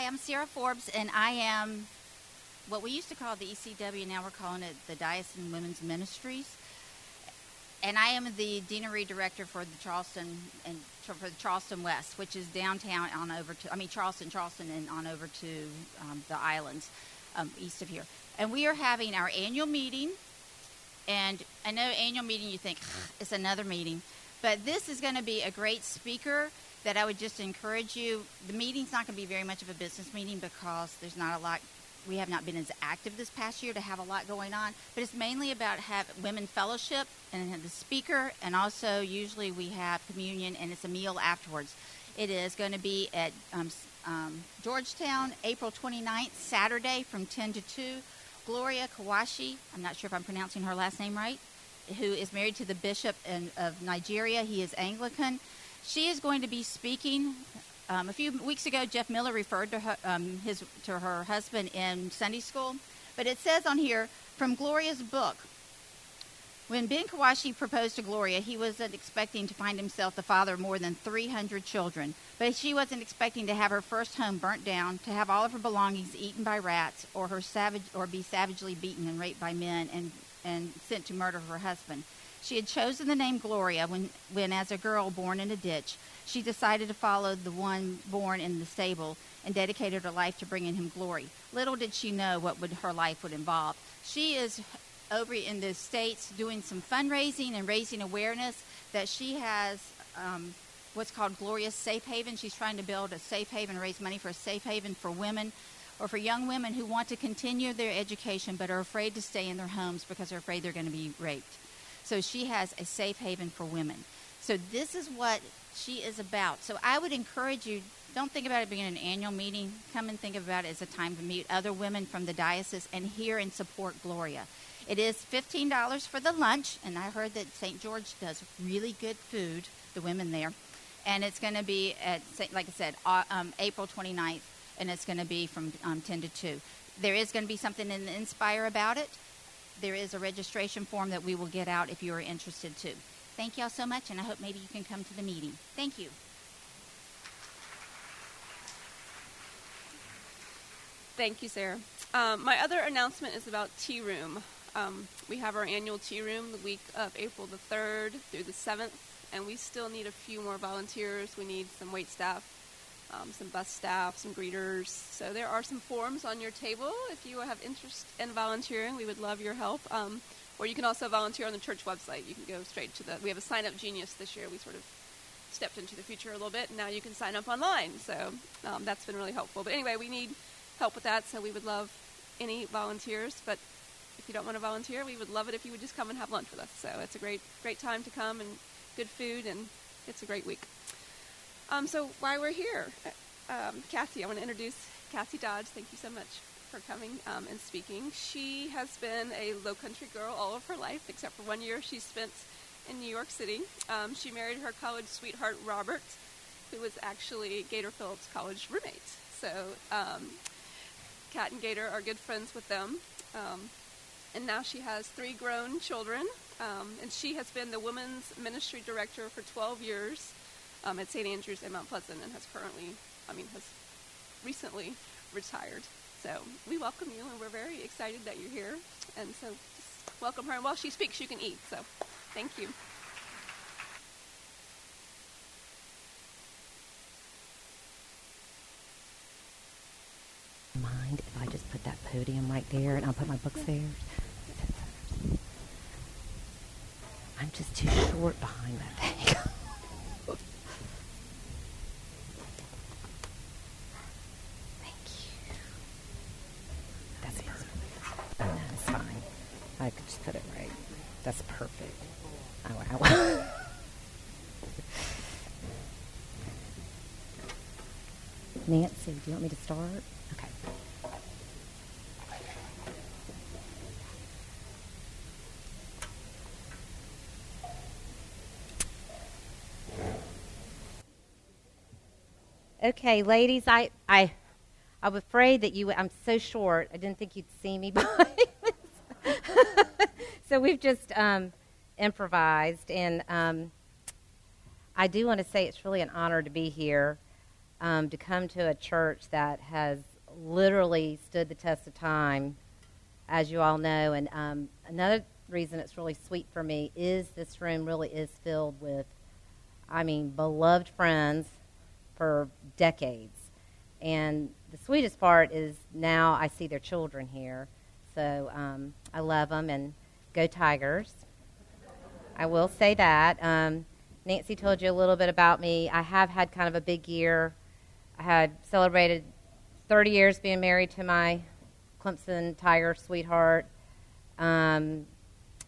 Hi, I'm Sarah Forbes, and I am what we used to call the ECW. Now we're calling it the Diocesan Women's Ministries. And I am the deanery director for the Charleston and for the Charleston West, which is downtown on over to I mean Charleston, Charleston, and on over to um, the islands um, east of here. And we are having our annual meeting. And I know annual meeting, you think it's another meeting, but this is going to be a great speaker that I would just encourage you. The meeting's not going to be very much of a business meeting because there's not a lot. We have not been as active this past year to have a lot going on, but it's mainly about have women fellowship and the speaker, and also usually we have communion and it's a meal afterwards. It is going to be at um, um, Georgetown, April 29th, Saturday from 10 to 2. Gloria Kwashi, I'm not sure if I'm pronouncing her last name right, who is married to the bishop in, of Nigeria. He is Anglican. She is going to be speaking. Um, a few weeks ago, Jeff Miller referred to her, um, his, to her husband in Sunday school, but it says on here from Gloria's book. When Ben Kwashi proposed to Gloria, he wasn't expecting to find himself the father of more than 300 children, but she wasn't expecting to have her first home burnt down, to have all of her belongings eaten by rats, or her savage, or be savagely beaten and raped by men and, and sent to murder her husband. She had chosen the name Gloria when, when, as a girl born in a ditch, she decided to follow the one born in the stable and dedicated her life to bringing him glory. Little did she know what would, her life would involve. She is over in the States doing some fundraising and raising awareness that she has um, what's called Gloria's Safe Haven. She's trying to build a safe haven, raise money for a safe haven for women or for young women who want to continue their education but are afraid to stay in their homes because they're afraid they're going to be raped. So she has a safe haven for women. So this is what she is about. So I would encourage you don't think about it being an annual meeting. Come and think about it as a time to meet other women from the diocese and hear and support Gloria. It is $15 for the lunch, and I heard that St. George does really good food, the women there. And it's going to be at, like I said, um, April 29th, and it's going to be from um, 10 to 2. There is going to be something in the Inspire about it. There is a registration form that we will get out if you are interested too. Thank y'all so much, and I hope maybe you can come to the meeting. Thank you. Thank you, Sarah. Um, my other announcement is about Tea Room. Um, we have our annual tea room the week of April the 3rd through the 7th, and we still need a few more volunteers. We need some wait staff, um, some bus staff, some greeters. So there are some forms on your table if you have interest in volunteering. We would love your help. Um, or you can also volunteer on the church website. You can go straight to the. We have a sign up genius this year. We sort of stepped into the future a little bit, and now you can sign up online. So um, that's been really helpful. But anyway, we need help with that, so we would love any volunteers. But if you don't want to volunteer, we would love it if you would just come and have lunch with us. So it's a great, great time to come and good food, and it's a great week. Um, so why we're here, um, Cassie, I want to introduce Cassie Dodds. Thank you so much for coming um, and speaking. She has been a low country girl all of her life, except for one year she spent in New York City. Um, she married her college sweetheart, Robert, who was actually Gator Phillips' college roommate. So um, Kat and Gator are good friends with them. Um, and now she has three grown children. Um, and she has been the women's ministry director for 12 years um, at St. Andrews in Mount Pleasant and has currently, I mean, has recently retired. So we welcome you, and we're very excited that you're here. And so just welcome her. And while she speaks, you can eat. So thank you. Mind if I just put that podium right there and I'll put my books there? I'm just too short behind that thing. Thank you. That's perfect. Oh, no, it's fine. I could just put it right. That's perfect. Oh, wow. Nancy, do you want me to start? Okay, Okay, ladies, I, I, I'm afraid that you. I'm so short. I didn't think you'd see me so we've just um, improvised, and um, I do want to say it's really an honor to be here. Um, to come to a church that has literally stood the test of time, as you all know. And um, another reason it's really sweet for me is this room really is filled with, I mean, beloved friends for decades. And the sweetest part is now I see their children here. So um, I love them and go Tigers. I will say that. Um, Nancy told you a little bit about me. I have had kind of a big year. I had celebrated 30 years being married to my Clemson Tiger sweetheart. Um,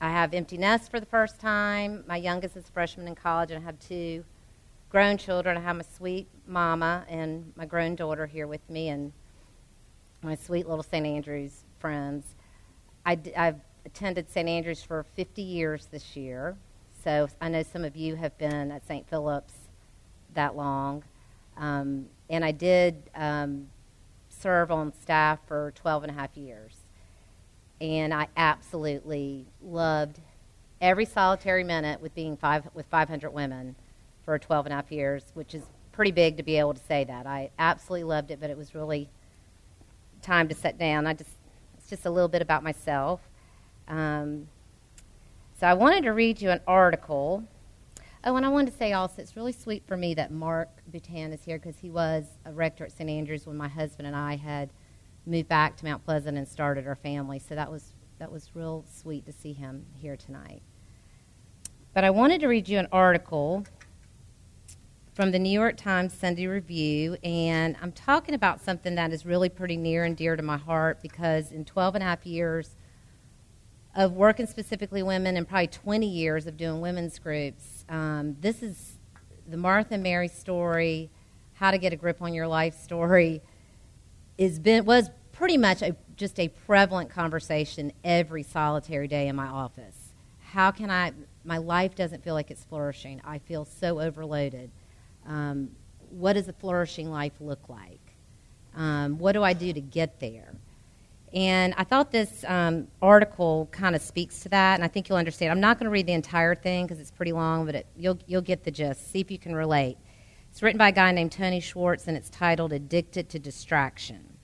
I have empty nest for the first time. My youngest is a freshman in college, and I have two grown children. I have my sweet mama and my grown daughter here with me, and my sweet little St. Andrews friends. I d- I've attended St. Andrews for 50 years this year, so I know some of you have been at St. Philip's that long. Um, and I did um, serve on staff for 12 and a half years. And I absolutely loved every solitary minute with being five, with 500 women for 12 and a half years, which is pretty big to be able to say that. I absolutely loved it, but it was really time to sit down. I just it's just a little bit about myself. Um, so I wanted to read you an article. Oh, and I wanted to say also, it's really sweet for me that Mark Butan is here because he was a rector at St. Andrews when my husband and I had moved back to Mount Pleasant and started our family. So that was that was real sweet to see him here tonight. But I wanted to read you an article from the New York Times Sunday Review, and I'm talking about something that is really pretty near and dear to my heart because in 12 and a half years of working specifically women and probably 20 years of doing women's groups, um, this is the Martha and Mary story, how to get a grip on your life story, is been, was pretty much a, just a prevalent conversation every solitary day in my office. How can I, my life doesn't feel like it's flourishing. I feel so overloaded um, what does a flourishing life look like? Um, what do I do to get there? And I thought this um, article kind of speaks to that, and I think you'll understand. I'm not going to read the entire thing because it's pretty long, but it, you'll, you'll get the gist. See if you can relate. It's written by a guy named Tony Schwartz, and it's titled Addicted to Distraction.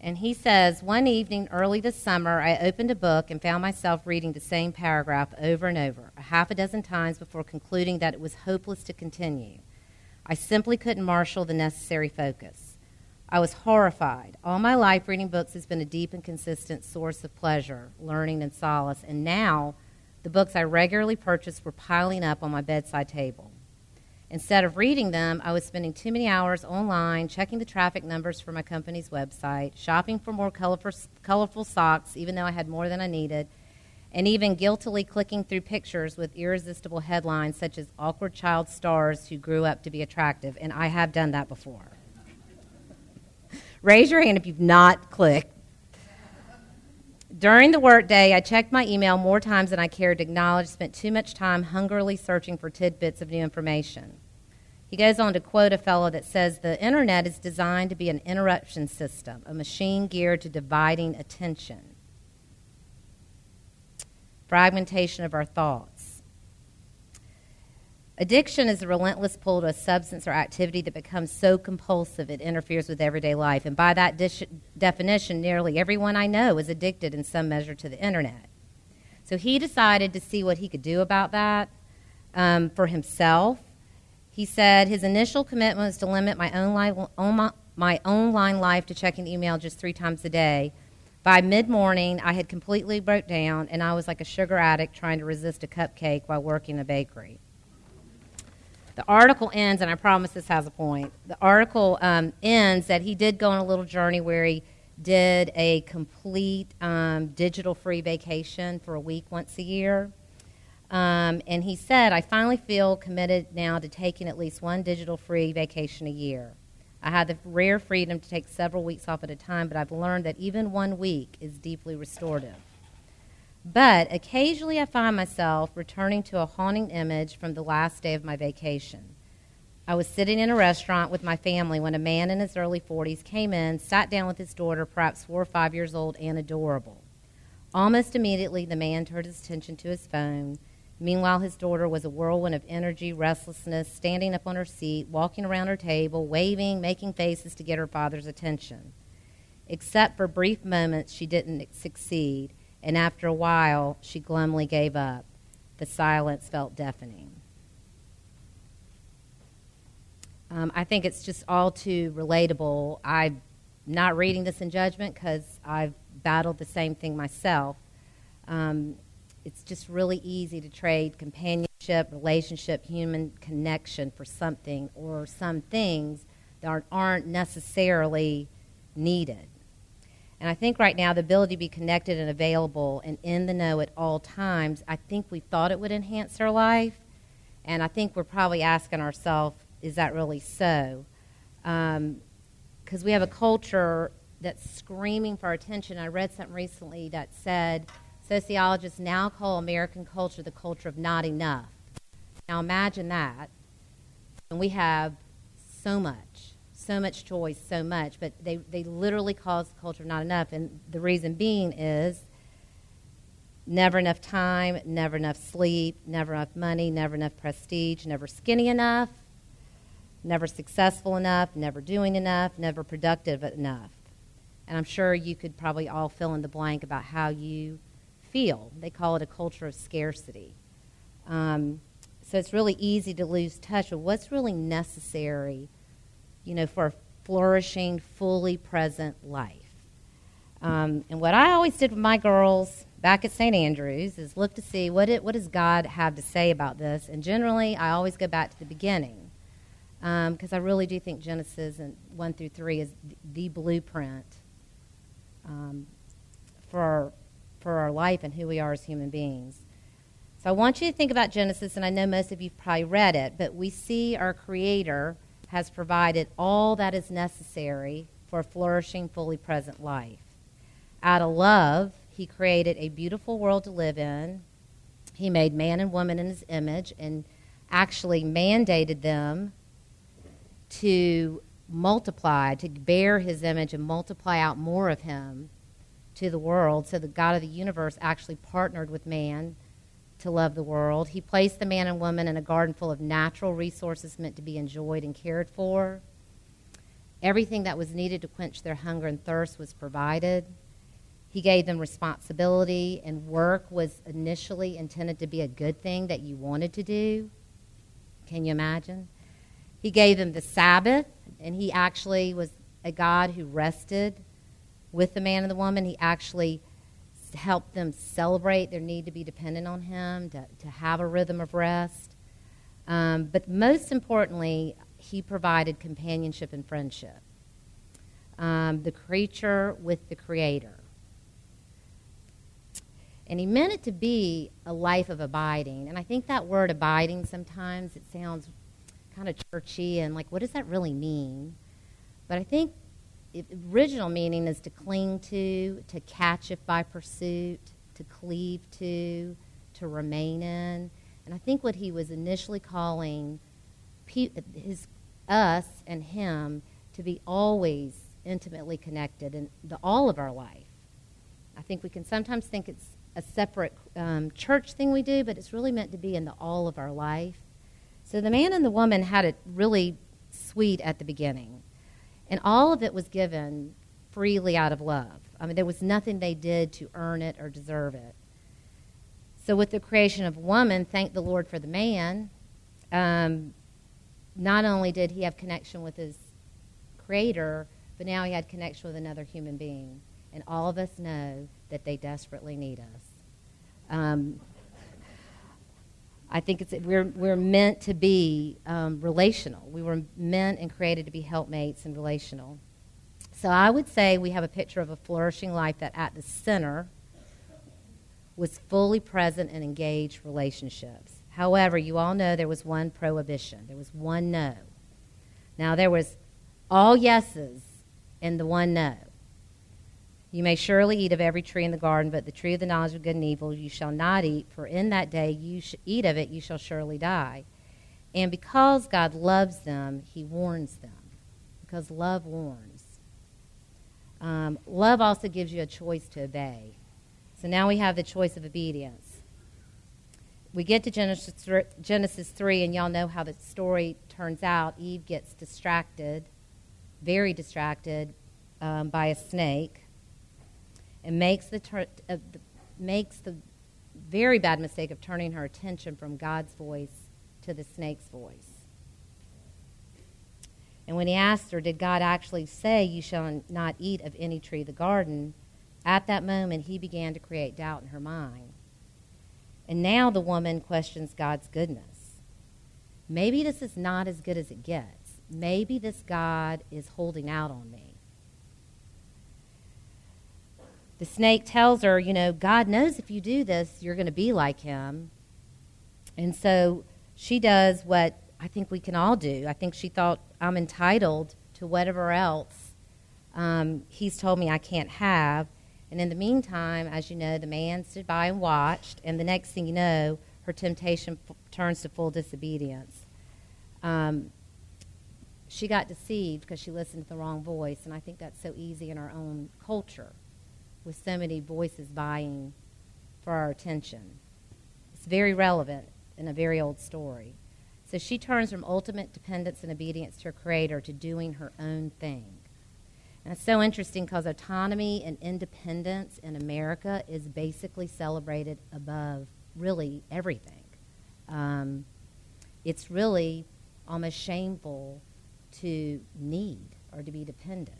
And he says, One evening early this summer, I opened a book and found myself reading the same paragraph over and over, a half a dozen times before concluding that it was hopeless to continue. I simply couldn't marshal the necessary focus. I was horrified. All my life, reading books has been a deep and consistent source of pleasure, learning, and solace, and now the books I regularly purchased were piling up on my bedside table. Instead of reading them, I was spending too many hours online, checking the traffic numbers for my company's website, shopping for more colorful, colorful socks, even though I had more than I needed, and even guiltily clicking through pictures with irresistible headlines such as awkward child stars who grew up to be attractive. And I have done that before. Raise your hand if you've not clicked. During the workday, I checked my email more times than I cared to acknowledge, spent too much time hungrily searching for tidbits of new information. He goes on to quote a fellow that says the internet is designed to be an interruption system, a machine geared to dividing attention fragmentation of our thoughts. Addiction is a relentless pull to a substance or activity that becomes so compulsive it interferes with everyday life. And by that dis- definition, nearly everyone I know is addicted in some measure to the internet. So he decided to see what he could do about that um, for himself. He said his initial commitment was to limit my own, li- my own line life to checking email just three times a day by mid morning, I had completely broke down, and I was like a sugar addict trying to resist a cupcake while working a bakery. The article ends, and I promise this has a point. The article um, ends that he did go on a little journey where he did a complete um, digital free vacation for a week once a year. Um, and he said, I finally feel committed now to taking at least one digital free vacation a year. I had the rare freedom to take several weeks off at a time, but I've learned that even one week is deeply restorative. But occasionally I find myself returning to a haunting image from the last day of my vacation. I was sitting in a restaurant with my family when a man in his early 40s came in, sat down with his daughter, perhaps four or five years old and adorable. Almost immediately, the man turned his attention to his phone, Meanwhile, his daughter was a whirlwind of energy, restlessness, standing up on her seat, walking around her table, waving, making faces to get her father's attention. Except for brief moments, she didn't succeed, and after a while, she glumly gave up. The silence felt deafening. Um, I think it's just all too relatable. I'm not reading this in judgment because I've battled the same thing myself. Um, it's just really easy to trade companionship, relationship, human connection for something or some things that aren't necessarily needed. And I think right now the ability to be connected and available and in the know at all times, I think we thought it would enhance our life. And I think we're probably asking ourselves, is that really so? Because um, we have a culture that's screaming for attention. I read something recently that said sociologists now call American culture the culture of not enough. Now imagine that. And we have so much, so much choice, so much, but they, they literally cause the culture not enough. And the reason being is never enough time, never enough sleep, never enough money, never enough prestige, never skinny enough, never successful enough, never doing enough, never productive enough. And I'm sure you could probably all fill in the blank about how you feel. They call it a culture of scarcity. Um, so it's really easy to lose touch with what's really necessary, you know, for a flourishing, fully present life. Um, and what I always did with my girls back at St. Andrews is look to see what, it, what does God have to say about this. And generally, I always go back to the beginning because um, I really do think Genesis and 1 through 3 is the blueprint um, for, our, for our life and who we are as human beings. So I want you to think about Genesis, and I know most of you probably read it, but we see our Creator has provided all that is necessary for a flourishing, fully present life. Out of love, He created a beautiful world to live in. He made man and woman in His image and actually mandated them to multiply, to bear his image and multiply out more of him to the world. So the God of the universe actually partnered with man to love the world. He placed the man and woman in a garden full of natural resources meant to be enjoyed and cared for. Everything that was needed to quench their hunger and thirst was provided. He gave them responsibility, and work was initially intended to be a good thing that you wanted to do. Can you imagine? He gave them the Sabbath, and he actually was a God who rested with the man and the woman. He actually helped them celebrate their need to be dependent on him, to, to have a rhythm of rest. Um, but most importantly, he provided companionship and friendship. Um, the creature with the creator. And he meant it to be a life of abiding. And I think that word abiding sometimes it sounds kind of churchy and like, what does that really mean? But I think original meaning is to cling to, to catch if by pursuit, to cleave to, to remain in. And I think what he was initially calling his us and him to be always intimately connected in the, all of our life. I think we can sometimes think it's a separate um, church thing we do, but it's really meant to be in the all of our life. So the man and the woman had it really sweet at the beginning. And all of it was given freely out of love. I mean, there was nothing they did to earn it or deserve it. So, with the creation of woman, thank the Lord for the man. Um, not only did he have connection with his creator, but now he had connection with another human being. And all of us know that they desperately need us. Um, I think it's we're we're meant to be um, relational. We were meant and created to be helpmates and relational. So I would say we have a picture of a flourishing life that at the center was fully present and engaged relationships. However, you all know there was one prohibition. There was one no. Now there was all yeses and the one no. You may surely eat of every tree in the garden, but the tree of the knowledge of good and evil you shall not eat, for in that day you sh- eat of it, you shall surely die. And because God loves them, he warns them, because love warns. Um, love also gives you a choice to obey. So now we have the choice of obedience. we get to Genesis, Genesis 3, and y'all know how the story turns out. Eve gets distracted, very distracted, um, by a snake, and makes the, uh, the, makes the very bad mistake of turning her attention from God's voice to the snake's voice. And when he asked her, Did God actually say, You shall not eat of any tree of the garden? At that moment, he began to create doubt in her mind. And now the woman questions God's goodness. Maybe this is not as good as it gets. Maybe this God is holding out on me. The snake tells her, you know, God knows if you do this, you're going to be like him. And so she does what I think we can all do. I think she thought, I'm entitled to whatever else um, he's told me I can't have. And in the meantime, as you know, the man stood by and watched, and the next thing you know, her temptation f- turns to full disobedience. Um, she got deceived because she listened to the wrong voice, and I think that's so easy in our own culture with so many voices vying for our attention. It's very relevant in a very old story. So she turns from ultimate dependence and obedience to her Creator to doing her own thing. And it's so interesting because autonomy and independence in America is basically celebrated above really everything. Um, it's really almost shameful to need or to be dependent.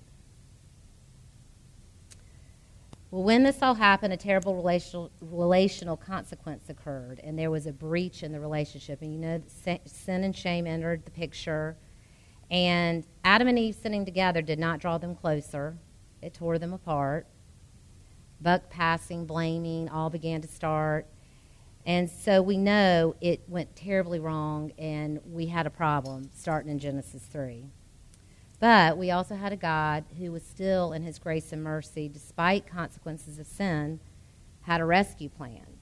Well, when this all happened, a terrible relational, relational consequence occurred, and there was a breach in the relationship. And you know, sin and shame entered the picture and Adam and Eve sitting together did not draw them closer, it tore them apart. Buck passing, blaming, all began to start. And so we know it went terribly wrong and we had a problem starting in Genesis 3. But we also had a God who was still in his grace and mercy, despite consequences of sin, had a rescue plan.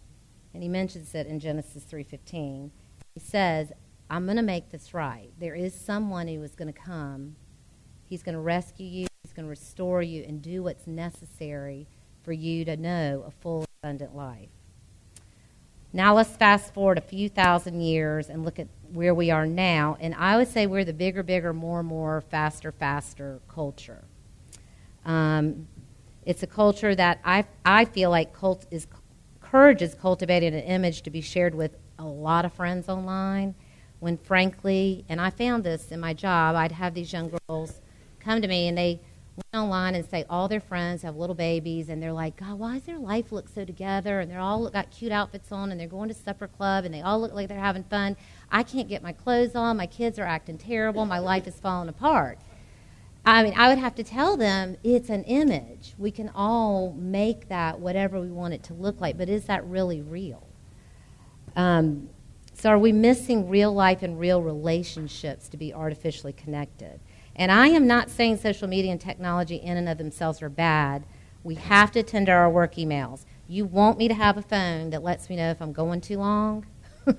And he mentions it in Genesis 3:15. He says, I'm going to make this right. There is someone who is going to come. He's going to rescue you, he's going to restore you, and do what's necessary for you to know a full, abundant life. Now let's fast forward a few thousand years and look at where we are now. And I would say we're the bigger, bigger, more, more, faster, faster culture. Um, it's a culture that I, I feel like cult is, encourages cultivating an image to be shared with a lot of friends online when frankly, and I found this in my job, I'd have these young girls come to me and they went online and say all their friends have little babies and they're like, God, why does their life look so together? And they're all got cute outfits on and they're going to supper club and they all look like they're having fun. I can't get my clothes on. My kids are acting terrible. My life is falling apart. I mean, I would have to tell them it's an image. We can all make that whatever we want it to look like, but is that really real? Um, so, are we missing real life and real relationships to be artificially connected? And I am not saying social media and technology in and of themselves are bad. We have to attend to our work emails. You want me to have a phone that lets me know if I'm going too long?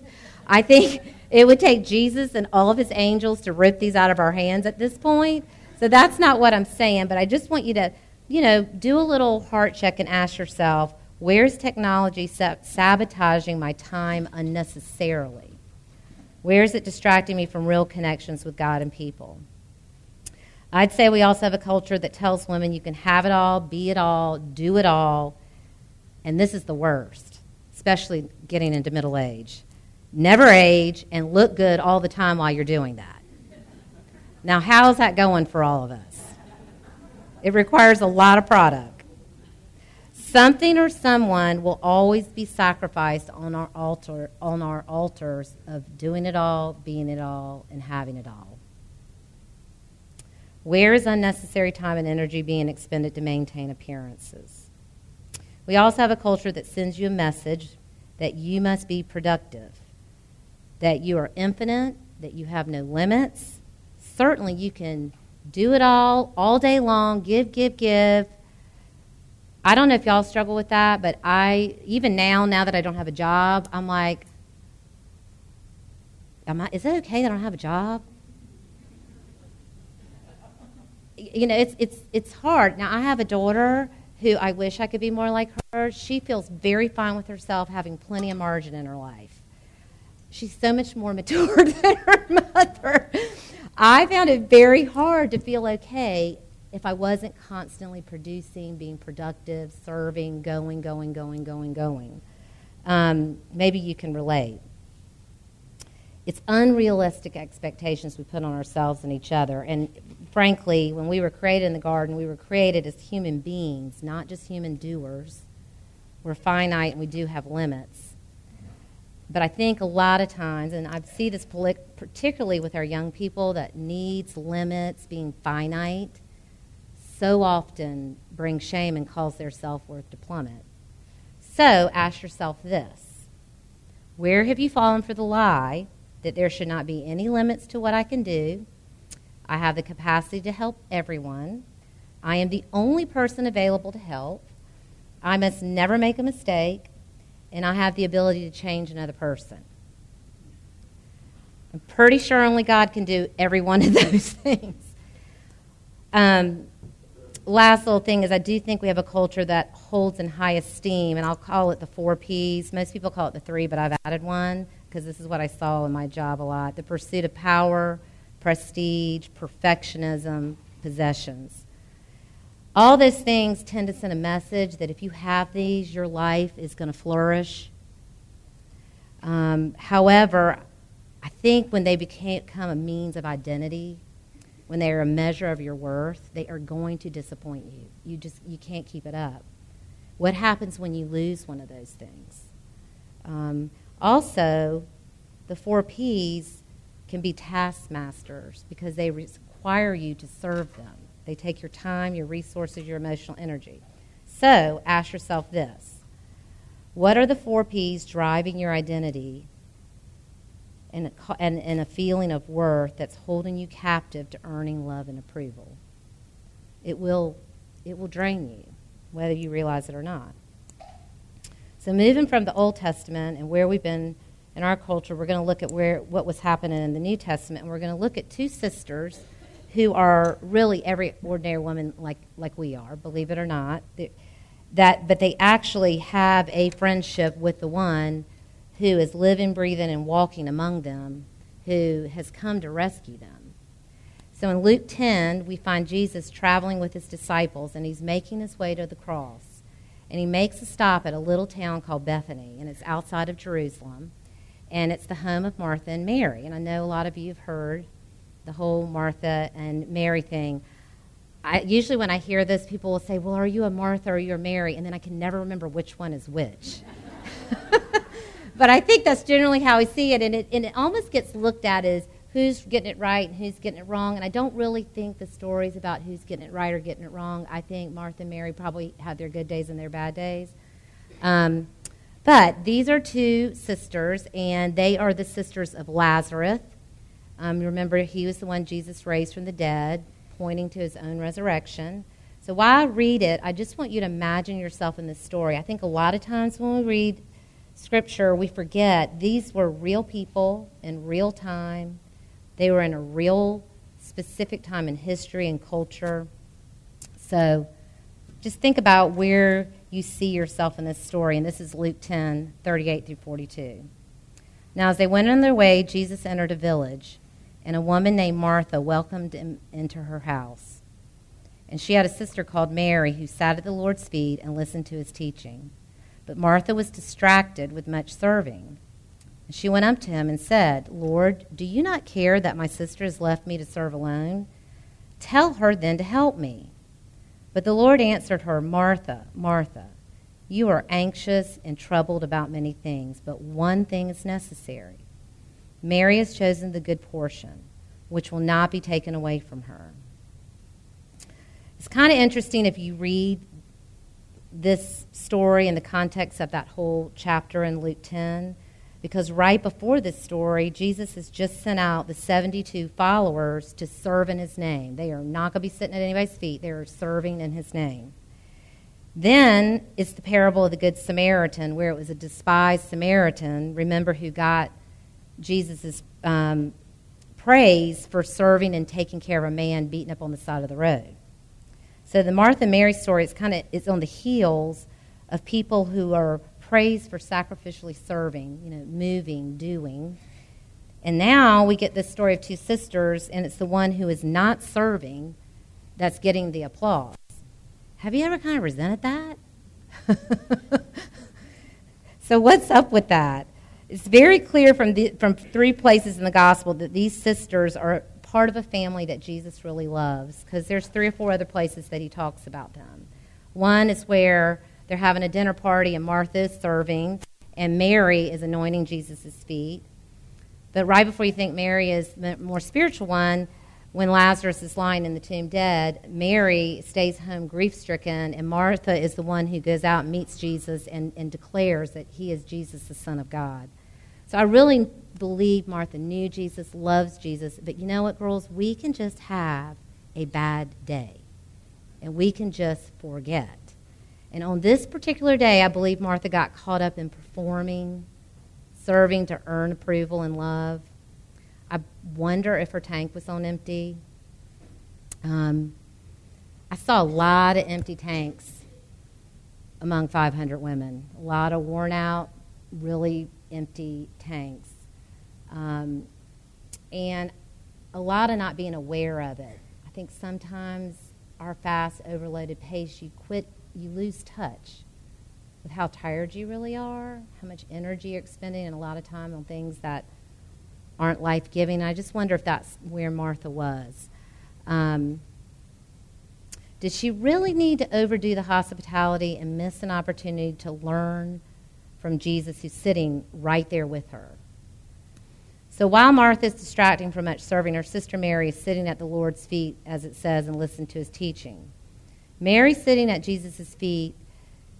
I think it would take Jesus and all of his angels to rip these out of our hands at this point. So that's not what I'm saying, but I just want you to, you know, do a little heart check and ask yourself Where's technology sabotaging my time unnecessarily? Where is it distracting me from real connections with God and people? I'd say we also have a culture that tells women you can have it all, be it all, do it all, and this is the worst, especially getting into middle age. Never age and look good all the time while you're doing that. Now, how's that going for all of us? It requires a lot of product. Something or someone will always be sacrificed on our altar on our altars of doing it all, being it all, and having it all. Where is unnecessary time and energy being expended to maintain appearances? We also have a culture that sends you a message that you must be productive, that you are infinite, that you have no limits. Certainly, you can do it all, all day long, give, give, give, I don't know if y'all struggle with that, but I, even now, now that I don't have a job, I'm like, I, is it okay that I don't have a job? You know, it's, it's, it's hard. Now, I have a daughter who I wish I could be more like her. She feels very fine with herself, having plenty of margin in her life. she's so much more mature than her mother. I found it very hard to feel okay if I wasn't constantly producing, being productive, serving, going, going, going, going, going. Um, maybe you can relate. It's unrealistic expectations we put on ourselves and each other. And frankly, when we were created in the garden, we were created as human beings, not just human doers. We're finite and we do have limits. But I think a lot of times, and I see this particularly with our young people that needs limits, being finite, so often brings shame and calls their self worth to plummet. So ask yourself this Where have you fallen for the lie that there should not be any limits to what I can do? I have the capacity to help everyone. I am the only person available to help. I must never make a mistake. And I have the ability to change another person. I'm pretty sure only God can do every one of those things. Um, last little thing is I do think we have a culture that holds in high esteem, and I'll call it the four P's. Most people call it the three, but I've added one because this is what I saw in my job a lot the pursuit of power, prestige, perfectionism, possessions. All those things tend to send a message that if you have these, your life is going to flourish. Um, however, I think when they become a means of identity, when they are a measure of your worth, they are going to disappoint you. You just you can't keep it up. What happens when you lose one of those things? Um, also, the four P's can be taskmasters because they require you to serve them. They take your time, your resources, your emotional energy. So ask yourself this What are the four P's driving your identity and a, and, and a feeling of worth that's holding you captive to earning love and approval. It will, it will drain you, whether you realize it or not. So, moving from the Old Testament and where we've been in our culture, we're going to look at where, what was happening in the New Testament, and we're going to look at two sisters who are really every ordinary woman like, like we are, believe it or not. That, but they actually have a friendship with the one who is living, breathing, and walking among them, who has come to rescue them. So in Luke 10, we find Jesus traveling with his disciples, and he's making his way to the cross. And he makes a stop at a little town called Bethany, and it's outside of Jerusalem. And it's the home of Martha and Mary. And I know a lot of you have heard the whole Martha and Mary thing. I, usually, when I hear this, people will say, Well, are you a Martha or are you a Mary? And then I can never remember which one is which. but I think that's generally how we see it, and it, and it almost gets looked at as who's getting it right and who's getting it wrong. And I don't really think the stories about who's getting it right or getting it wrong. I think Martha and Mary probably had their good days and their bad days. Um, but these are two sisters, and they are the sisters of Lazarus. Um, remember, he was the one Jesus raised from the dead, pointing to his own resurrection. So while I read it, I just want you to imagine yourself in this story. I think a lot of times when we read scripture, we forget these were real people in real time. They were in a real specific time in history and culture. So just think about where you see yourself in this story. And this is Luke 10 38 through 42. Now, as they went on their way, Jesus entered a village, and a woman named Martha welcomed him into her house. And she had a sister called Mary who sat at the Lord's feet and listened to his teaching. But Martha was distracted with much serving. And she went up to him and said, Lord, do you not care that my sister has left me to serve alone? Tell her then to help me. But the Lord answered her, Martha, Martha, you are anxious and troubled about many things, but one thing is necessary. Mary has chosen the good portion, which will not be taken away from her. It's kind of interesting if you read this story in the context of that whole chapter in Luke 10 because right before this story, Jesus has just sent out the 72 followers to serve in his name. They are not going to be sitting at anybody's feet, they are serving in his name. Then it's the parable of the Good Samaritan, where it was a despised Samaritan, remember, who got Jesus' um, praise for serving and taking care of a man beaten up on the side of the road. So the Martha and Mary story is kind of is on the heels of people who are praised for sacrificially serving, you know, moving, doing. And now we get this story of two sisters, and it's the one who is not serving that's getting the applause. Have you ever kind of resented that? so, what's up with that? It's very clear from, the, from three places in the gospel that these sisters are part of a family that Jesus really loves because there's three or four other places that he talks about them. One is where they're having a dinner party and Martha is serving and Mary is anointing Jesus' feet. But right before you think Mary is the more spiritual one, when Lazarus is lying in the tomb dead, Mary stays home grief stricken, and Martha is the one who goes out and meets Jesus and, and declares that he is Jesus, the Son of God. So I really believe Martha knew Jesus, loves Jesus, but you know what, girls? We can just have a bad day, and we can just forget. And on this particular day, I believe Martha got caught up in performing, serving to earn approval and love. I wonder if her tank was on empty. Um, I saw a lot of empty tanks among 500 women, a lot of worn out, really empty tanks. Um, and a lot of not being aware of it. I think sometimes our fast, overloaded pace, you quit, you lose touch with how tired you really are, how much energy you're expending, and a lot of time on things that aren't life giving. I just wonder if that's where Martha was. Um, did she really need to overdo the hospitality and miss an opportunity to learn from Jesus who's sitting right there with her? So while Martha is distracting from much serving, her sister Mary is sitting at the Lord's feet, as it says, and listening to his teaching. Mary sitting at Jesus' feet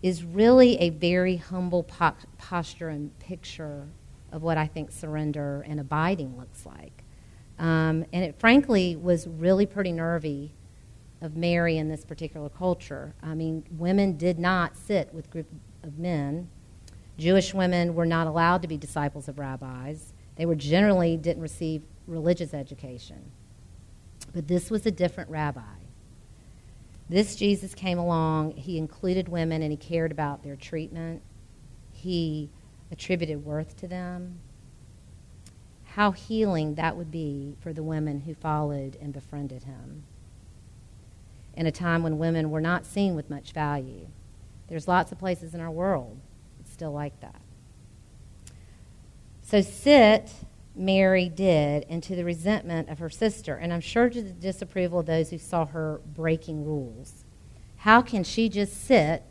is really a very humble po- posture and picture of what I think surrender and abiding looks like. Um, and it frankly was really pretty nervy of Mary in this particular culture. I mean, women did not sit with group of men. Jewish women were not allowed to be disciples of rabbis. They were generally didn't receive religious education. But this was a different rabbi. This Jesus came along, he included women and he cared about their treatment. He attributed worth to them. How healing that would be for the women who followed and befriended him. In a time when women were not seen with much value. There's lots of places in our world that's still like that. So sit, Mary did, and to the resentment of her sister, and I'm sure to the disapproval of those who saw her breaking rules. How can she just sit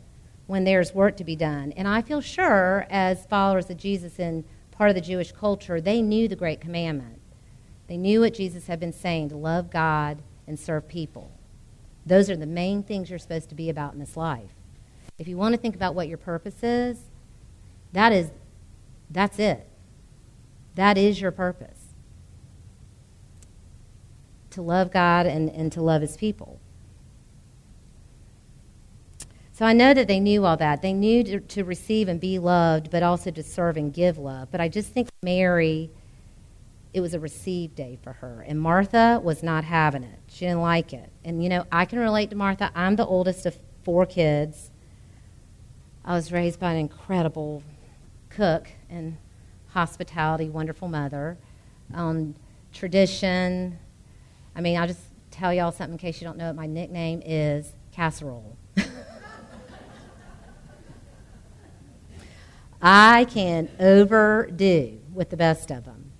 when there's work to be done. And I feel sure, as followers of Jesus in part of the Jewish culture, they knew the great commandment. They knew what Jesus had been saying to love God and serve people. Those are the main things you're supposed to be about in this life. If you want to think about what your purpose is, that is that's it. That is your purpose. To love God and, and to love his people. So I know that they knew all that. They knew to, to, receive and be loved, but also to serve and give love. But I just think Mary, it was a receive day for her. And Martha was not having it. She didn't like it. And, you know, I can relate to Martha. I'm the oldest of four kids. I was raised by an incredible cook and hospitality, wonderful mother. Um, tradition. I mean, I'll just tell y'all something in case you don't know it. my nickname is casserole. I can overdo with the best of them.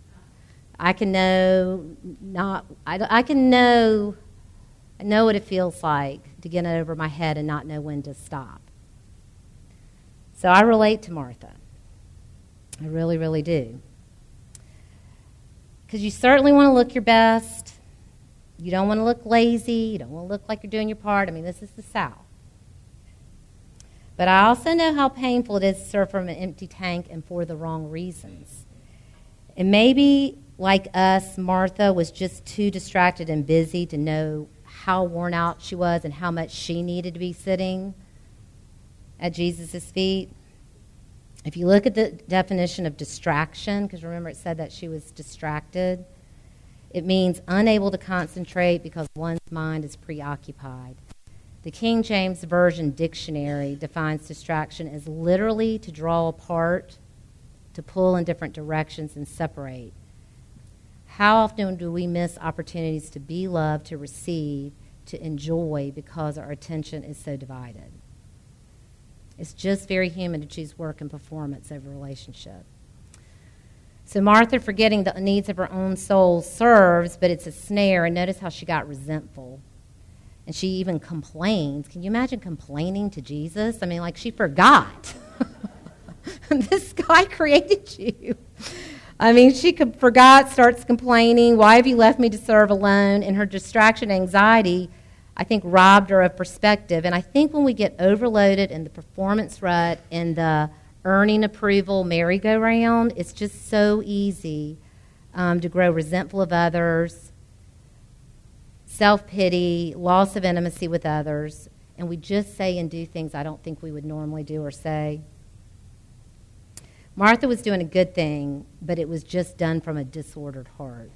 I can know not. I, I can know. I know what it feels like to get it over my head and not know when to stop. So I relate to Martha. I really, really do. Because you certainly want to look your best. You don't want to look lazy. You don't want to look like you're doing your part. I mean, this is the South. But I also know how painful it is to serve from an empty tank and for the wrong reasons. And maybe, like us, Martha was just too distracted and busy to know how worn out she was and how much she needed to be sitting at Jesus' feet. If you look at the definition of distraction, because remember it said that she was distracted, it means unable to concentrate because one's mind is preoccupied. The King James Version dictionary defines distraction as literally to draw apart, to pull in different directions, and separate. How often do we miss opportunities to be loved, to receive, to enjoy because our attention is so divided? It's just very human to choose work and performance over relationship. So Martha, forgetting the needs of her own soul, serves, but it's a snare. And notice how she got resentful. And she even complains. Can you imagine complaining to Jesus? I mean, like she forgot. this guy created you. I mean, she forgot, starts complaining. Why have you left me to serve alone? And her distraction, anxiety, I think, robbed her of perspective. And I think when we get overloaded in the performance rut and the earning approval merry-go-round, it's just so easy um, to grow resentful of others, self pity, loss of intimacy with others, and we just say and do things I don't think we would normally do or say. Martha was doing a good thing, but it was just done from a disordered heart.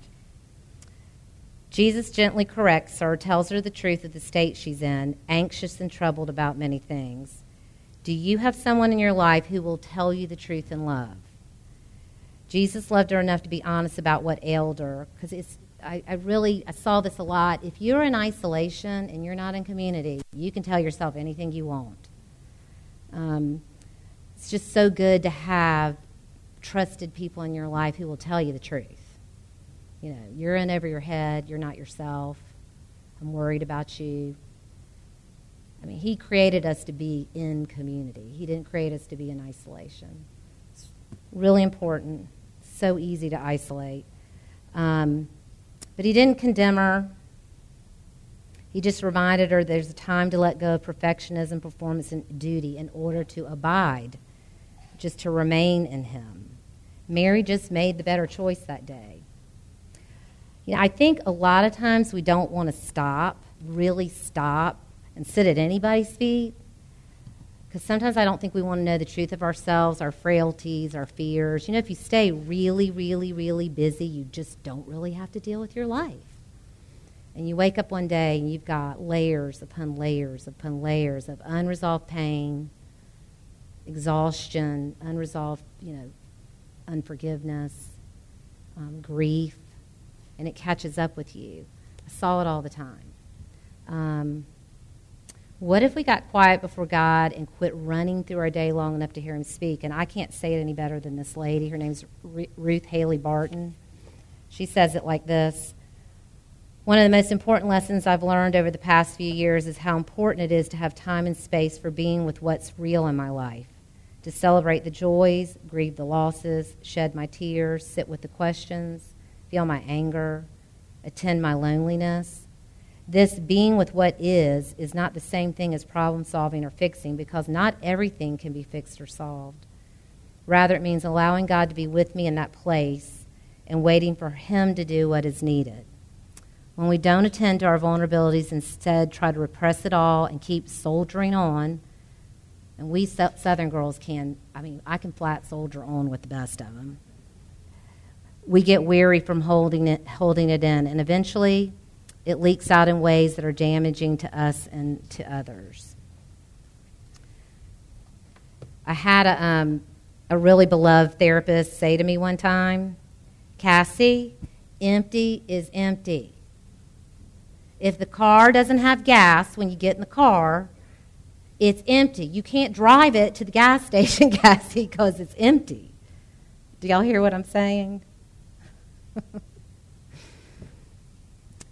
Jesus gently corrects her, tells her the truth of the state she's in, anxious and troubled about many things. Do you have someone in your life who will tell you the truth in love? Jesus loved her enough to be honest about what ailed her, because it's. I, I really I saw this a lot. If you're in isolation and you're not in community, you can tell yourself anything you want. Um, it's just so good to have trusted people in your life who will tell you the truth. You know, you're in over your head, you're not yourself. I'm worried about you. I mean, He created us to be in community, He didn't create us to be in isolation. It's really important, so easy to isolate. Um, but He didn't condemn her. He just reminded her there's a time to let go of perfectionism, performance, and duty in order to abide just to remain in him. Mary just made the better choice that day. You know, I think a lot of times we don't want to stop, really stop, and sit at anybody's feet. Because sometimes I don't think we want to know the truth of ourselves, our frailties, our fears. You know, if you stay really, really, really busy, you just don't really have to deal with your life. And you wake up one day and you've got layers upon layers upon layers of unresolved pain, exhaustion, unresolved, you know, unforgiveness, um, grief, and it catches up with you. I saw it all the time. Um, what if we got quiet before God and quit running through our day long enough to hear Him speak? And I can't say it any better than this lady. Her name's R- Ruth Haley Barton. She says it like this One of the most important lessons I've learned over the past few years is how important it is to have time and space for being with what's real in my life to celebrate the joys, grieve the losses, shed my tears, sit with the questions, feel my anger, attend my loneliness. This being with what is is not the same thing as problem solving or fixing because not everything can be fixed or solved. Rather, it means allowing God to be with me in that place and waiting for Him to do what is needed. When we don't attend to our vulnerabilities, instead try to repress it all and keep soldiering on, and we Southern girls can, I mean, I can flat soldier on with the best of them. We get weary from holding it, holding it in, and eventually it leaks out in ways that are damaging to us and to others. I had a, um, a really beloved therapist say to me one time, Cassie, empty is empty. If the car doesn't have gas when you get in the car, it's empty. You can't drive it to the gas station, Cassie, because it's empty. Do y'all hear what I'm saying?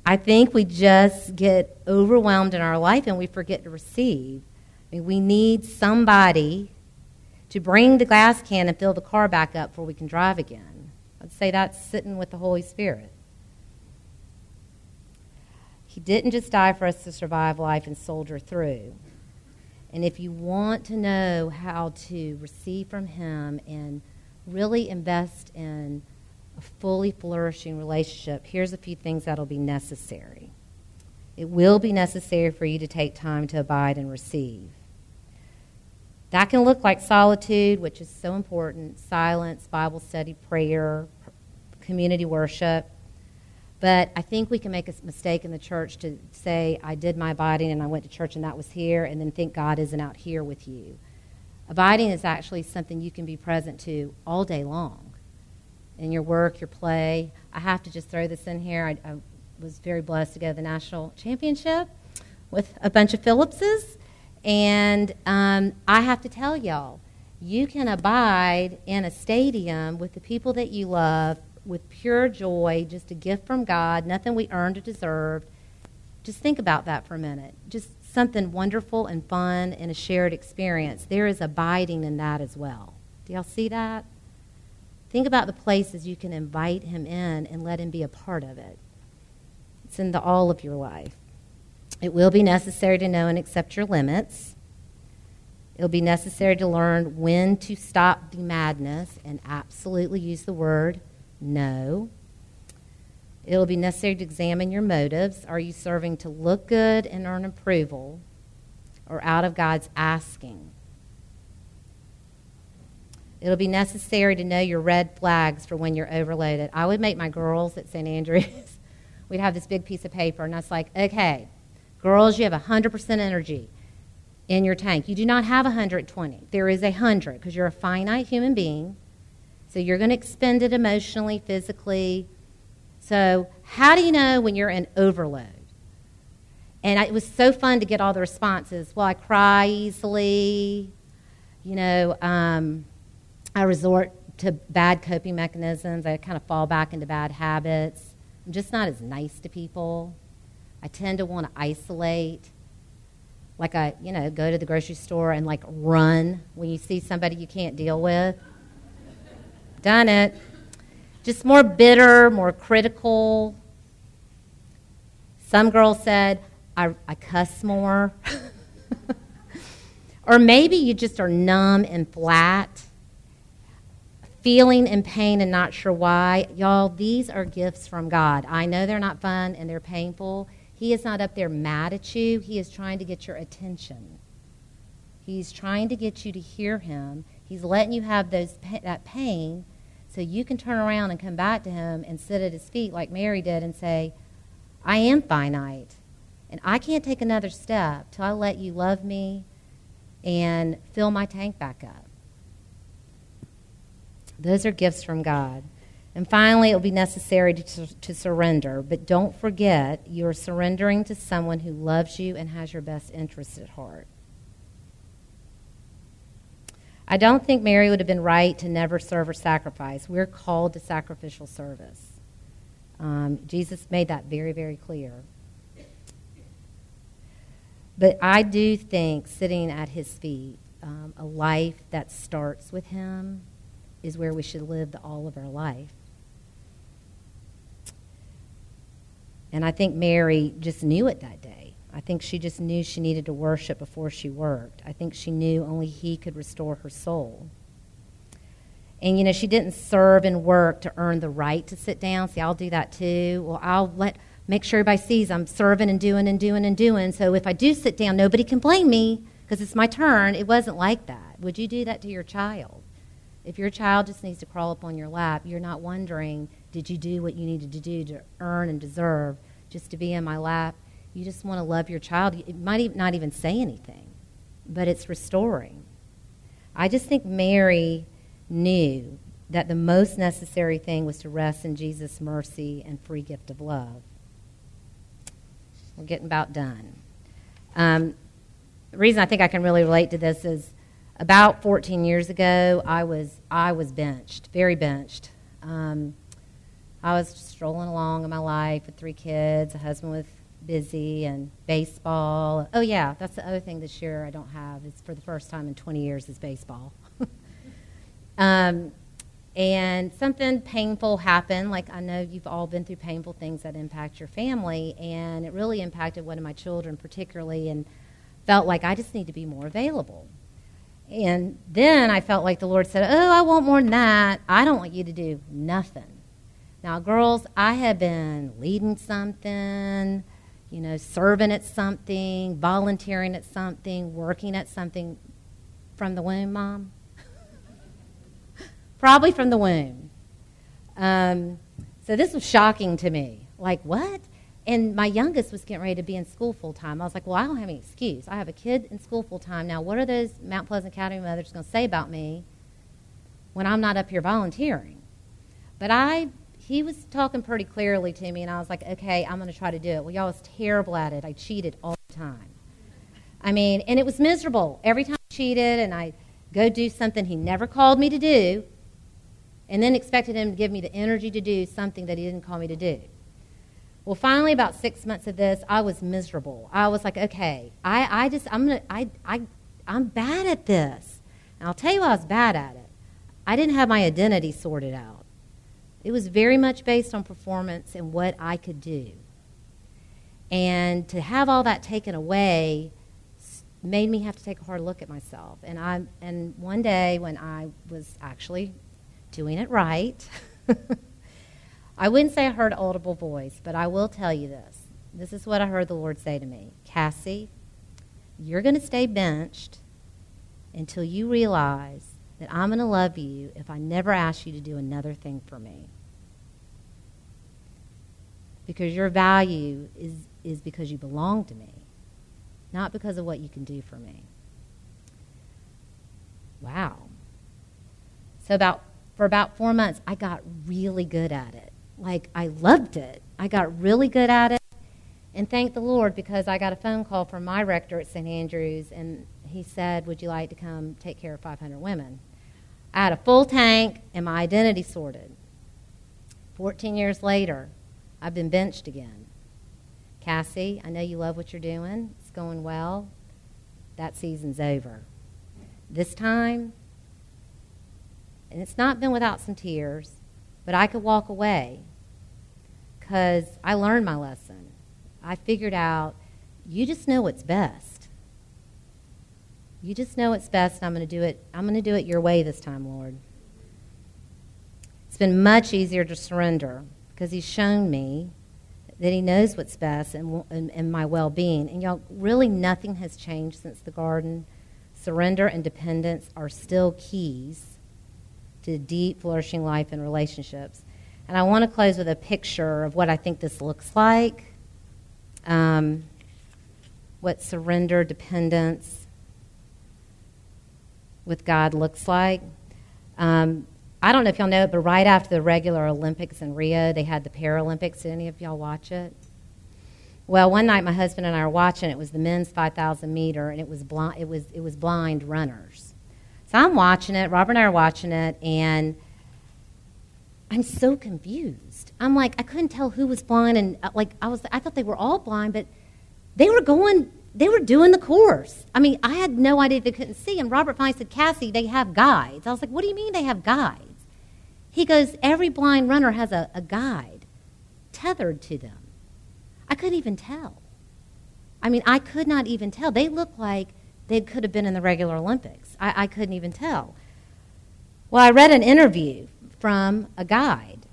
I think we just get overwhelmed in our life and we forget to receive. I mean, we need somebody to bring the gas can and fill the car back up before we can drive again. I'd say that's sitting with the Holy Spirit. He didn't just die for us to survive life and soldier through. And if you want to know how to receive from Him and really invest in fully flourishing relationship, here's a few things that'll be necessary. It will be necessary for you to take time to abide and receive. That can look like solitude, which is so important, silence, Bible study, prayer, community worship. But I think we can make a mistake in the church to say, I did my abiding and I went to church and that was here, and then think God isn't out here with you. Abiding is actually something you can be present to all day long in your work, your play. I have to just throw this in here. I, I was very blessed to go to the national championship with a bunch of Phillipses. And um, I have to tell y'all, you can abide in a stadium with the people that you love with pure joy, just a gift from God, nothing we earned or deserved. Just think about that for a minute. Just something wonderful and fun and a shared experience. There is abiding in that as well. Do y'all see that? Think about the places you can invite him in and let him be a part of it. It's in the all of your life. It will be necessary to know and accept your limits. It'll be necessary to learn when to stop the madness and absolutely use the word no. It'll be necessary to examine your motives. Are you serving to look good and earn approval or out of God's asking? It'll be necessary to know your red flags for when you're overloaded. I would make my girls at St. Andrews, we'd have this big piece of paper, and I was like, okay, girls, you have 100% energy in your tank. You do not have 120. There is a 100 because you're a finite human being. So you're going to expend it emotionally, physically. So, how do you know when you're in overload? And it was so fun to get all the responses. Well, I cry easily. You know, um, I resort to bad coping mechanisms. I kind of fall back into bad habits. I'm just not as nice to people. I tend to want to isolate. Like I, you know, go to the grocery store and like run when you see somebody you can't deal with. Done it. Just more bitter, more critical. Some girls said, I, I cuss more. or maybe you just are numb and flat feeling in pain and not sure why. Y'all, these are gifts from God. I know they're not fun and they're painful. He is not up there mad at you, He is trying to get your attention. He's trying to get you to hear Him. He's letting you have those, that pain so you can turn around and come back to Him and sit at His feet like Mary did and say, I am finite. And I can't take another step till I let you love me and fill my tank back up. Those are gifts from God. And finally, it will be necessary to, to, surrender. But don't forget, you are surrendering to someone who loves you and has your best interests at heart. I don't think Mary would have been right to never serve or sacrifice. We're called to sacrificial service. Um, Jesus made that very, very clear. But I do think sitting at his feet, um, a life that starts with him, is where we should live the, all of our life. And I think Mary just knew it that day. I think she just knew she needed to worship before she worked. I think she knew only He could restore her soul. And, you know, she didn't serve and work to earn the right to sit down. See, I'll do that too. Well, I'll let, make sure everybody sees I'm serving and doing and doing and doing. So if I do sit down, nobody can blame me because it's my turn. It wasn't like that. Would you do that to your child? If your child just needs to crawl up on your lap, you're not wondering, did you do what you needed to do to earn and deserve just to be in my lap? You just want to love your child. It might not even say anything, but it's restoring. I just think Mary knew that the most necessary thing was to rest in Jesus' mercy and free gift of love. We're getting about done. Um, the reason I think I can really relate to this is about 14 years ago, I was I was benched, very benched. Um, I was strolling along in my life with three kids. A husband was busy and baseball. Oh yeah, that's the other thing this year I don't have. It's for the first time in 20 years is baseball. um, and something painful happened. Like I know you've all been through painful things that impact your family, and it really impacted one of my children particularly, and felt like I just need to be more available. And then I felt like the Lord said, Oh, I want more than that. I don't want you to do nothing. Now, girls, I have been leading something, you know, serving at something, volunteering at something, working at something from the womb, Mom. Probably from the womb. Um, so this was shocking to me. like, what? And my youngest was getting ready to be in school full time. I was like, well, I don't have any excuse. I have a kid in school full time. Now, what are those Mount Pleasant Academy mothers going to say about me when I'm not up here volunteering? But I, he was talking pretty clearly to me, and I was like, okay, I'm going to try to do it. Well, y'all was terrible at it. I cheated all the time. I mean, and it was miserable. Every time I cheated and I go do something he never called me to do, and then expected him to give me the energy to do something that he didn't call me to do. Well, finally, about six months of this, I was miserable. I was like, okay, I, I just, I'm gonna, I, I, I'm bad at this. And I'll tell you why I was bad at it. I didn't have my identity sorted out. It was very much based on performance and what I could do. And to have all that taken away made me have to take a hard look at myself. And I, and one day when I was actually doing it right. I wouldn't say I heard audible voice, but I will tell you this. This is what I heard the Lord say to me Cassie, you're going to stay benched until you realize that I'm going to love you if I never ask you to do another thing for me. Because your value is, is because you belong to me, not because of what you can do for me. Wow. So, about for about four months, I got really good at it. Like, I loved it. I got really good at it. And thank the Lord because I got a phone call from my rector at St. Andrews, and he said, Would you like to come take care of 500 women? I had a full tank and my identity sorted. 14 years later, I've been benched again. Cassie, I know you love what you're doing. It's going well. That season's over. This time, and it's not been without some tears, but I could walk away because I learned my lesson. I figured out you just know what's best. You just know what's best, and I'm going to do it. I'm going to do it your way this time, Lord. It's been much easier to surrender because He's shown me that He knows what's best and, and, and my well being. And y'all, really nothing has changed since the garden. Surrender and dependence are still keys to deep, flourishing life and relationships. And I want to close with a picture of what I think this looks like um, what surrender, dependence with God looks like. Um, I don't know if y'all know it, but right after the regular Olympics in Rio, they had the Paralympics. Did any of y'all watch it? Well, one night my husband and I were watching. It was the men's 5,000 meter, and it was blind. It was it was blind runners. So I'm watching it, Robert and I are watching it, and I'm so confused. I'm like, I couldn't tell who was blind, and uh, like I was, I thought they were all blind, but they were going, they were doing the course. I mean, I had no idea they couldn't see. And Robert finally said, Cassie, they have guides. I was like, what do you mean they have guides? He goes, every blind runner has a, a guide tethered to them. I couldn't even tell. I mean, I could not even tell. They looked like they could have been in the regular Olympics. I, I couldn't even tell. Well, I read an interview from a guide.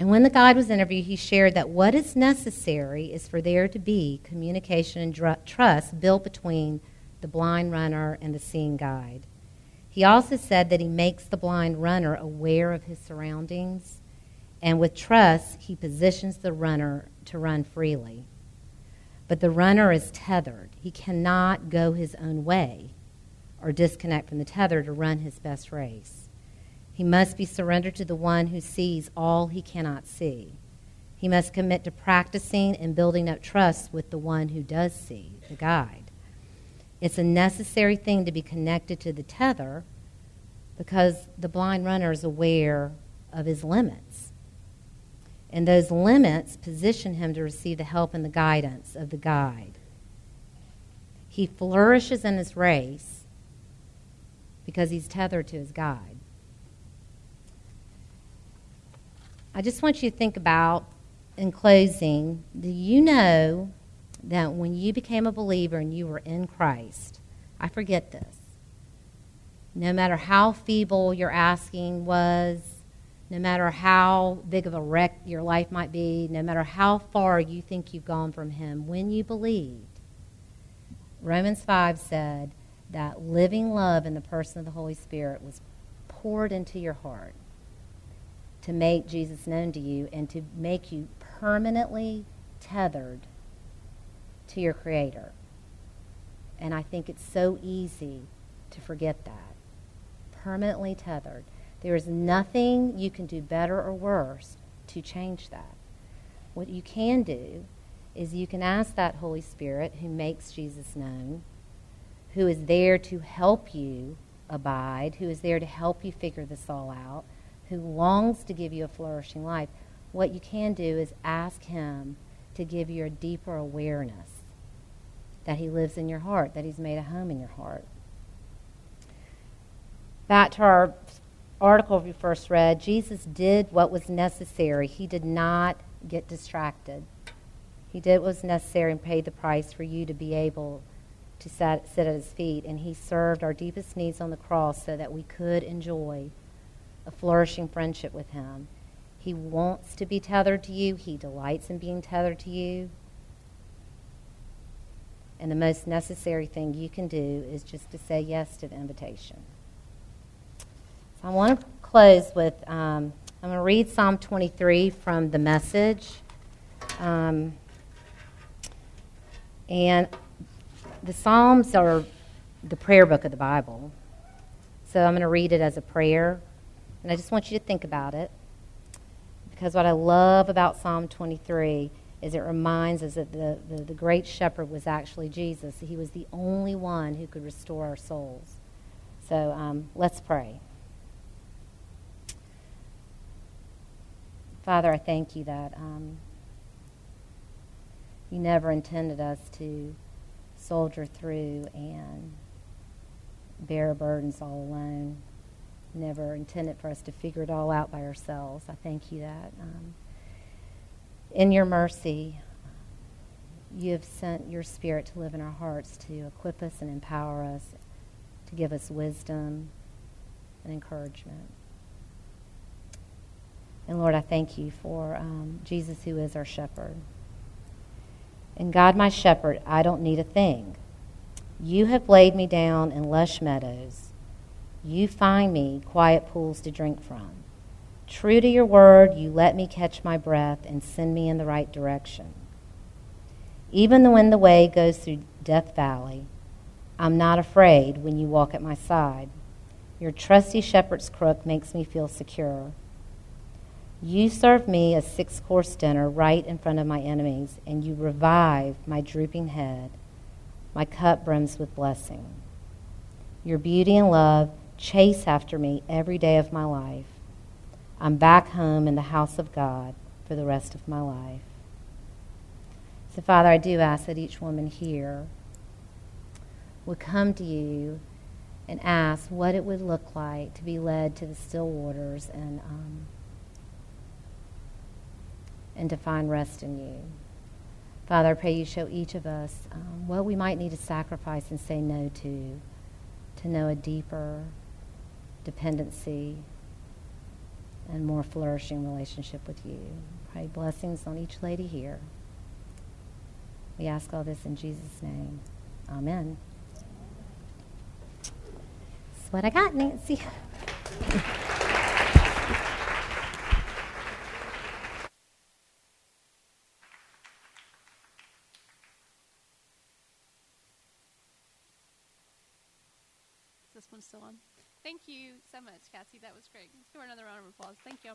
And when the guide was interviewed, he shared that what is necessary is for there to be communication and dr- trust built between the blind runner and the seeing guide. He also said that he makes the blind runner aware of his surroundings, and with trust, he positions the runner to run freely. But the runner is tethered. He cannot go his own way or disconnect from the tether to run his best race. He must be surrendered to the one who sees all he cannot see. He must commit to practicing and building up trust with the one who does see, the guide. It's a necessary thing to be connected to the tether because the blind runner is aware of his limits. And those limits position him to receive the help and the guidance of the guide. He flourishes in his race because he's tethered to his guide. I just want you to think about, in closing, do you know that when you became a believer and you were in Christ, I forget this, no matter how feeble your asking was, no matter how big of a wreck your life might be, no matter how far you think you've gone from Him, when you believed, Romans 5 said that living love in the person of the Holy Spirit was poured into your heart to make Jesus known to you and to make you permanently tethered to your Creator. And I think it's so easy to forget that. Permanently tethered. There is nothing you can do better or worse to change that. What you can do is you can ask that Holy Spirit who makes Jesus known, who is there to help you abide, who is there to help you figure this all out, who longs to give you a flourishing life. What you can do is ask Him to give you a deeper awareness that He lives in your heart, that He's made a home in your heart. Back to our article we first read, Jesus did what was necessary. He did not get distracted. He did what was necessary and paid the price for you to be able to sit, sit at his feet. And he served our deepest needs on the cross so that we could enjoy a flourishing friendship with him. He wants to be tethered to you, he delights in being tethered to you. And the most necessary thing you can do is just to say yes to the invitation. So I want to close with um, I'm going to read Psalm 23 from the message. Um, and the Psalms are the prayer book of the Bible. So I'm going to read it as a prayer. And I just want you to think about it. Because what I love about Psalm 23 is it reminds us that the, the, the, great shepherd was actually Jesus. He was the only one who could restore our souls. So um, let's pray. Father, I thank you that um, you never intended us to soldier through and bear burdens all alone. Never intended for us to figure it all out by ourselves. I thank you that um, in your mercy, you have sent your spirit to live in our hearts to equip us and empower us, to give us wisdom and encouragement. And Lord, I thank you for um, Jesus, who is our shepherd. And God, my shepherd, I don't need a thing. You have laid me down in lush meadows. You find me quiet pools to drink from. True to your word, you let me catch my breath and send me in the right direction. Even when the way goes through Death Valley, I'm not afraid when you walk at my side. Your trusty shepherd's crook makes me feel secure. You serve me a six course dinner right in front of my enemies, and you revive my drooping head. My cup brims with blessing. Your beauty and love chase after me every day of my life. I'm back home in the house of God for the rest of my life. So, Father, I do ask that each woman here would come to you and ask what it would look like to be led to the still waters and um, and to find rest in you. Father, I pray you show each of us um, what we might need to sacrifice and say no to, to know a deeper dependency and more flourishing relationship with you. Pray blessings on each lady here. We ask all this in Jesus' name. Amen. That's what I got, Nancy. this one's still on. Thank you so much, Cassie. That was great. Let's give her another round of applause. Thank you.